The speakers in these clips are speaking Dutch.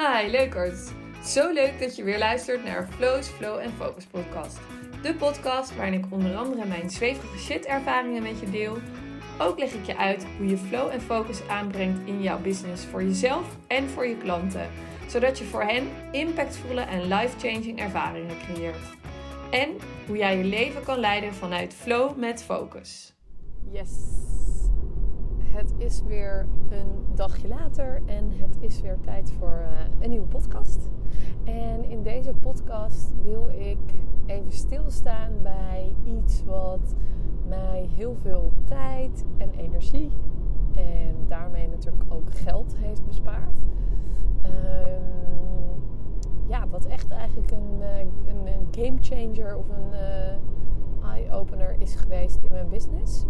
Hi leukers! Zo leuk dat je weer luistert naar Flow's Flow en Focus podcast. De podcast waarin ik onder andere mijn zweverige shit ervaringen met je deel. Ook leg ik je uit hoe je flow en focus aanbrengt in jouw business voor jezelf en voor je klanten. Zodat je voor hen impactvolle en life-changing ervaringen creëert. En hoe jij je leven kan leiden vanuit flow met focus. Yes. Het is weer een dagje later en het is weer tijd voor uh, een nieuwe podcast. En in deze podcast wil ik even stilstaan bij iets wat mij heel veel tijd en energie en daarmee natuurlijk ook geld heeft bespaard. Um, ja, wat echt eigenlijk een, uh, een, een game changer of een uh, eye-opener is geweest in mijn business.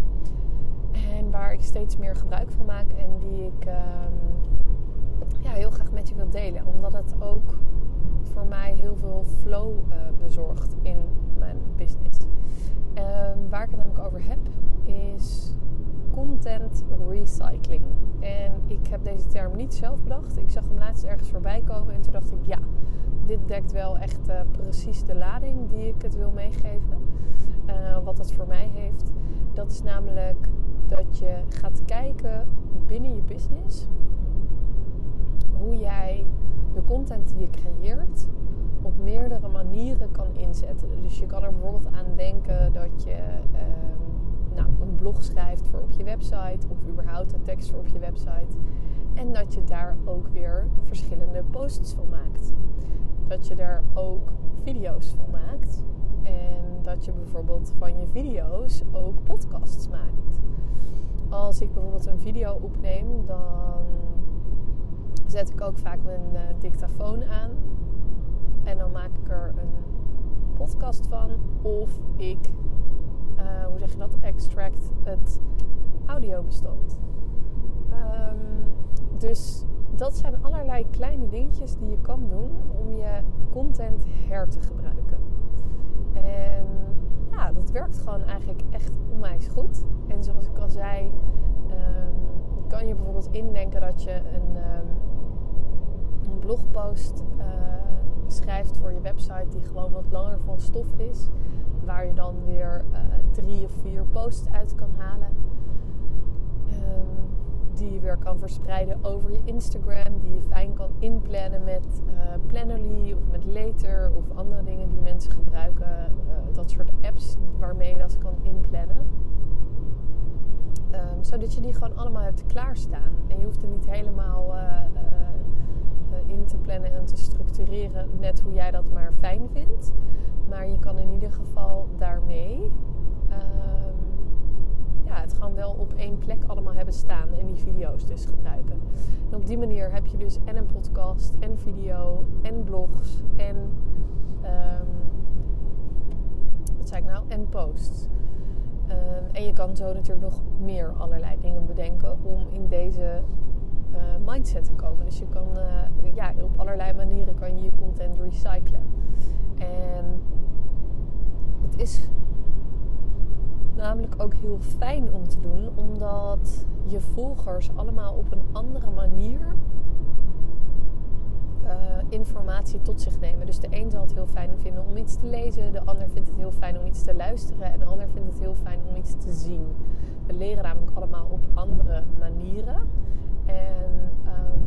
En waar ik steeds meer gebruik van maak en die ik um, ja, heel graag met je wil delen. Omdat het ook voor mij heel veel flow uh, bezorgt in mijn business. Um, waar ik het namelijk over heb is content recycling. En ik heb deze term niet zelf bedacht. Ik zag hem laatst ergens voorbij komen en toen dacht ik ja, dit dekt wel echt uh, precies de lading die ik het wil meegeven. Uh, wat dat voor mij heeft. Dat is namelijk dat je gaat kijken binnen je business hoe jij de content die je creëert op meerdere manieren kan inzetten. Dus je kan er bijvoorbeeld aan denken dat je um, nou, een blog schrijft voor op je website of überhaupt een tekst voor op je website. En dat je daar ook weer verschillende posts van maakt. Dat je er ook video's van maakt. En dat je bijvoorbeeld van je video's ook podcasts maakt. Als ik bijvoorbeeld een video opneem, dan zet ik ook vaak mijn uh, dictafoon aan. En dan maak ik er een podcast van. Of ik, uh, hoe zeg je dat, extract het audiobestand. Um, dus dat zijn allerlei kleine dingetjes die je kan doen om je content her te gebruiken. En ja, dat werkt gewoon eigenlijk echt onwijs goed. En zoals ik al zei, um, kan je bijvoorbeeld indenken dat je een, um, een blogpost uh, schrijft voor je website die gewoon wat langer van stof is. Waar je dan weer uh, drie of vier posts uit kan halen. Die je weer kan verspreiden over je Instagram. Die je fijn kan inplannen met uh, Plannerly of met Later of andere dingen die mensen gebruiken. Uh, dat soort apps waarmee je dat kan inplannen. Um, zodat je die gewoon allemaal hebt klaarstaan. En je hoeft er niet helemaal uh, in te plannen en te structureren net hoe jij dat maar fijn vindt. Maar je kan in ieder geval daarmee ja, het gewoon wel op één plek allemaal hebben staan en die video's dus gebruiken. En op die manier heb je dus en een podcast, en video, en blogs, en um, wat zei ik nou? En posts. Um, en je kan zo natuurlijk nog meer allerlei dingen bedenken om in deze uh, mindset te komen. Dus je kan uh, ja, op allerlei manieren kan je je content recyclen. En het is namelijk ook heel fijn om te doen, omdat je volgers allemaal op een andere manier uh, informatie tot zich nemen. Dus de een zal het heel fijn vinden om iets te lezen, de ander vindt het heel fijn om iets te luisteren en de ander vindt het heel fijn om iets te zien. We leren namelijk allemaal op andere manieren en um,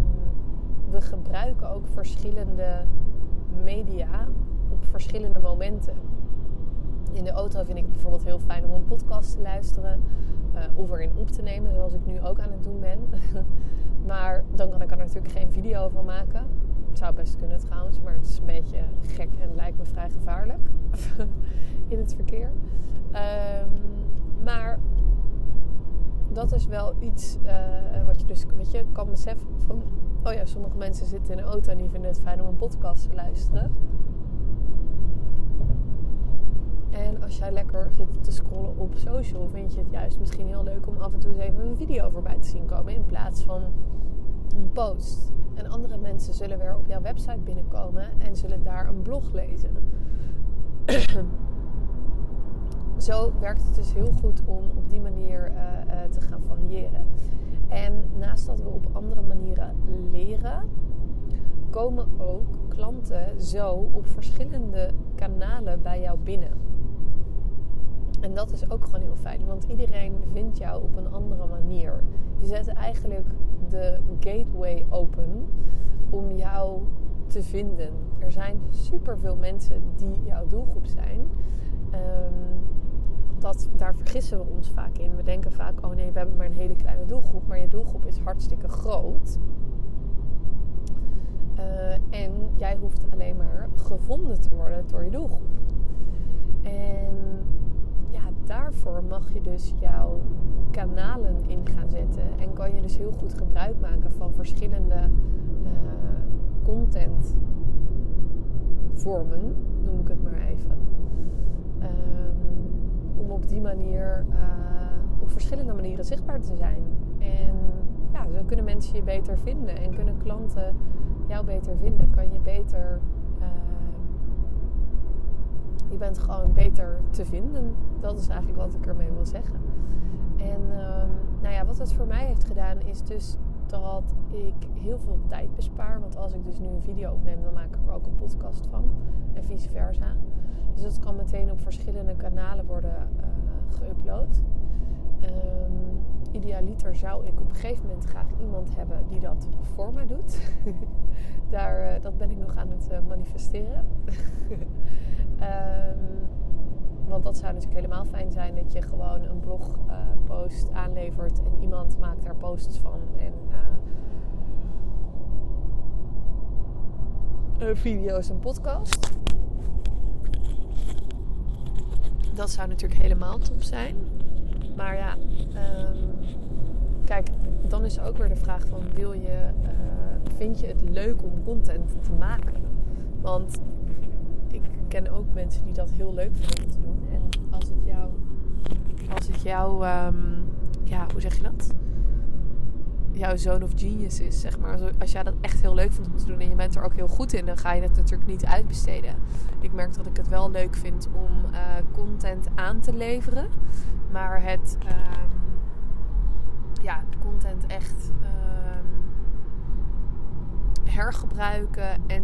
we gebruiken ook verschillende media op verschillende momenten. In de auto vind ik het bijvoorbeeld heel fijn om een podcast te luisteren. Uh, of erin op te nemen, zoals ik nu ook aan het doen ben. maar dan kan ik er natuurlijk geen video van maken. Het zou best kunnen trouwens, maar het is een beetje gek en lijkt me vrij gevaarlijk in het verkeer. Um, maar dat is wel iets uh, wat je dus weet je, kan beseffen van... Oh ja, sommige mensen zitten in een auto en die vinden het fijn om een podcast te luisteren. En als jij lekker zit te scrollen op social, vind je het juist misschien heel leuk om af en toe eens even een video voorbij te zien komen in plaats van een post. En andere mensen zullen weer op jouw website binnenkomen en zullen daar een blog lezen. Zo werkt het dus heel goed om op die manier uh, uh, te gaan variëren. En naast dat we op andere manieren leren, komen ook klanten zo op verschillende kanalen bij jou binnen. En dat is ook gewoon heel fijn, want iedereen vindt jou op een andere manier. Je zet eigenlijk de gateway open om jou te vinden. Er zijn superveel mensen die jouw doelgroep zijn. Um, dat, daar vergissen we ons vaak in. We denken vaak, oh nee, we hebben maar een hele kleine doelgroep. Maar je doelgroep is hartstikke groot. Uh, en jij hoeft alleen maar gevonden te worden door je doelgroep. En daarvoor mag je dus jouw kanalen in gaan zetten. En kan je dus heel goed gebruik maken van verschillende uh, content vormen, noem ik het maar even. Um, om op die manier uh, op verschillende manieren zichtbaar te zijn. En ja, zo kunnen mensen je beter vinden en kunnen klanten jou beter vinden. Kan je beter. Uh, je bent gewoon beter te vinden. Dat is eigenlijk wat ik ermee wil zeggen. En uh, nou ja, wat het voor mij heeft gedaan is dus dat ik heel veel tijd bespaar. Want als ik dus nu een video opneem, dan maak ik er ook een podcast van. En vice versa. Dus dat kan meteen op verschillende kanalen worden uh, geüpload. Um, idealiter zou ik op een gegeven moment graag iemand hebben die dat voor me doet. Daar, uh, dat ben ik nog aan het uh, manifesteren. um, want dat zou natuurlijk helemaal fijn zijn dat je gewoon een blogpost uh, aanlevert en iemand maakt daar posts van. En video's en podcast. Dat zou natuurlijk helemaal top zijn. Maar ja, um, kijk, dan is ook weer de vraag van wil je, uh, vind je het leuk om content te maken? Want ken ook mensen die dat heel leuk vinden om te doen. En als het jou, als het jou, um, ja, hoe zeg je dat? jouw zone of genius is, zeg maar. Als jij dat echt heel leuk vindt om te doen en je bent er ook heel goed in, dan ga je het natuurlijk niet uitbesteden. Ik merk dat ik het wel leuk vind om uh, content aan te leveren, maar het, um, ja, content echt um, hergebruiken en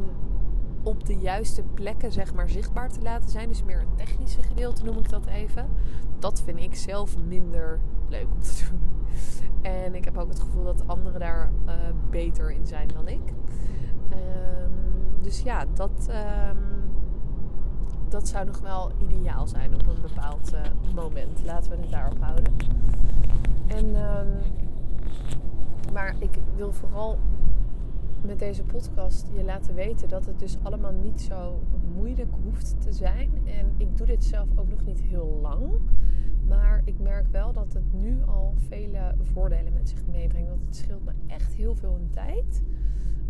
op de juiste plekken zeg maar zichtbaar te laten zijn. Dus meer het technische gedeelte noem ik dat even. Dat vind ik zelf minder leuk om te doen. En ik heb ook het gevoel dat anderen daar uh, beter in zijn dan ik. Um, dus ja, dat, um, dat zou nog wel ideaal zijn op een bepaald uh, moment. Laten we het daarop houden. En, um, maar ik wil vooral met deze podcast je laten weten dat het dus allemaal niet zo moeilijk hoeft te zijn. En ik doe dit zelf ook nog niet heel lang. Maar ik merk wel dat het nu al vele voordelen met zich meebrengt. Want het scheelt me echt heel veel in tijd.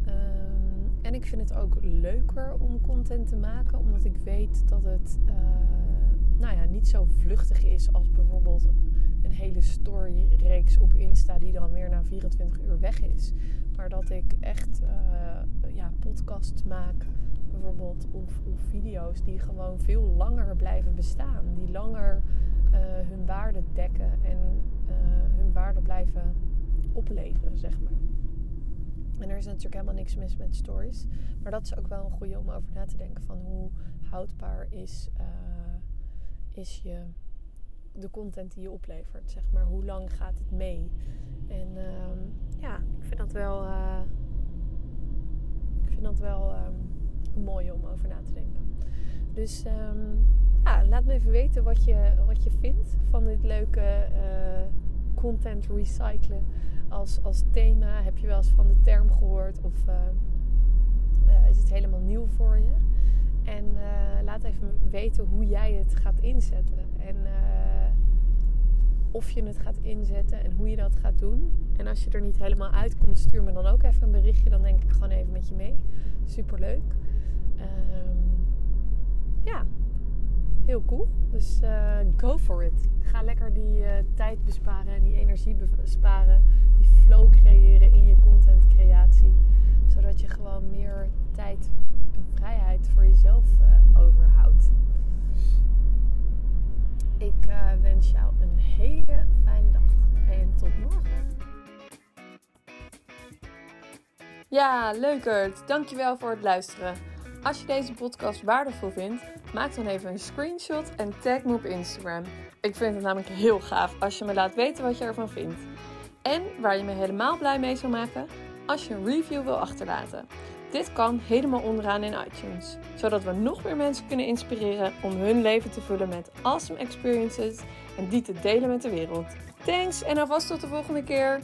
Um, en ik vind het ook leuker om content te maken. Omdat ik weet dat het uh, nou ja, niet zo vluchtig is als bijvoorbeeld een hele storyreeks op Insta die dan weer na 24 uur weg is. Maar dat ik echt uh, ja, podcasts maak bijvoorbeeld of, video's die gewoon veel langer blijven bestaan. Die langer uh, hun waarde dekken en uh, hun waarde blijven opleveren, zeg maar. En er is natuurlijk helemaal niks mis met stories. Maar dat is ook wel een goede om over na te denken van hoe houdbaar is, is je, de content die je oplevert. Zeg maar, hoe lang gaat het mee? En uh, ja, ik vind dat wel, uh, ik vind dat wel um, mooi om over na te denken. Dus um, ja, laat me even weten wat je, wat je vindt van dit leuke uh, content recyclen als, als thema. Heb je wel eens van de term gehoord of uh, is het helemaal nieuw voor je? En laat even weten hoe jij het gaat inzetten. En of je het gaat inzetten en hoe je dat gaat doen. En als je er niet helemaal uitkomt, stuur me dan ook even een berichtje. Dan denk ik gewoon even met je mee. Superleuk. Um, ja, heel cool. Dus uh, go for it. Ga lekker die uh, tijd besparen en die energie besparen. Die flow creëren in je content creatie. Zodat je gewoon meer tijd en vrijheid voor jezelf uh, overhoudt. Ik wens jou een hele fijne dag. En tot morgen. Ja, leukert. Dankjewel voor het luisteren. Als je deze podcast waardevol vindt, maak dan even een screenshot en tag me op Instagram. Ik vind het namelijk heel gaaf als je me laat weten wat je ervan vindt. En waar je me helemaal blij mee zou maken, als je een review wil achterlaten. Dit kan helemaal onderaan in iTunes, zodat we nog meer mensen kunnen inspireren om hun leven te vullen met awesome experiences en die te delen met de wereld. Thanks en alvast tot de volgende keer.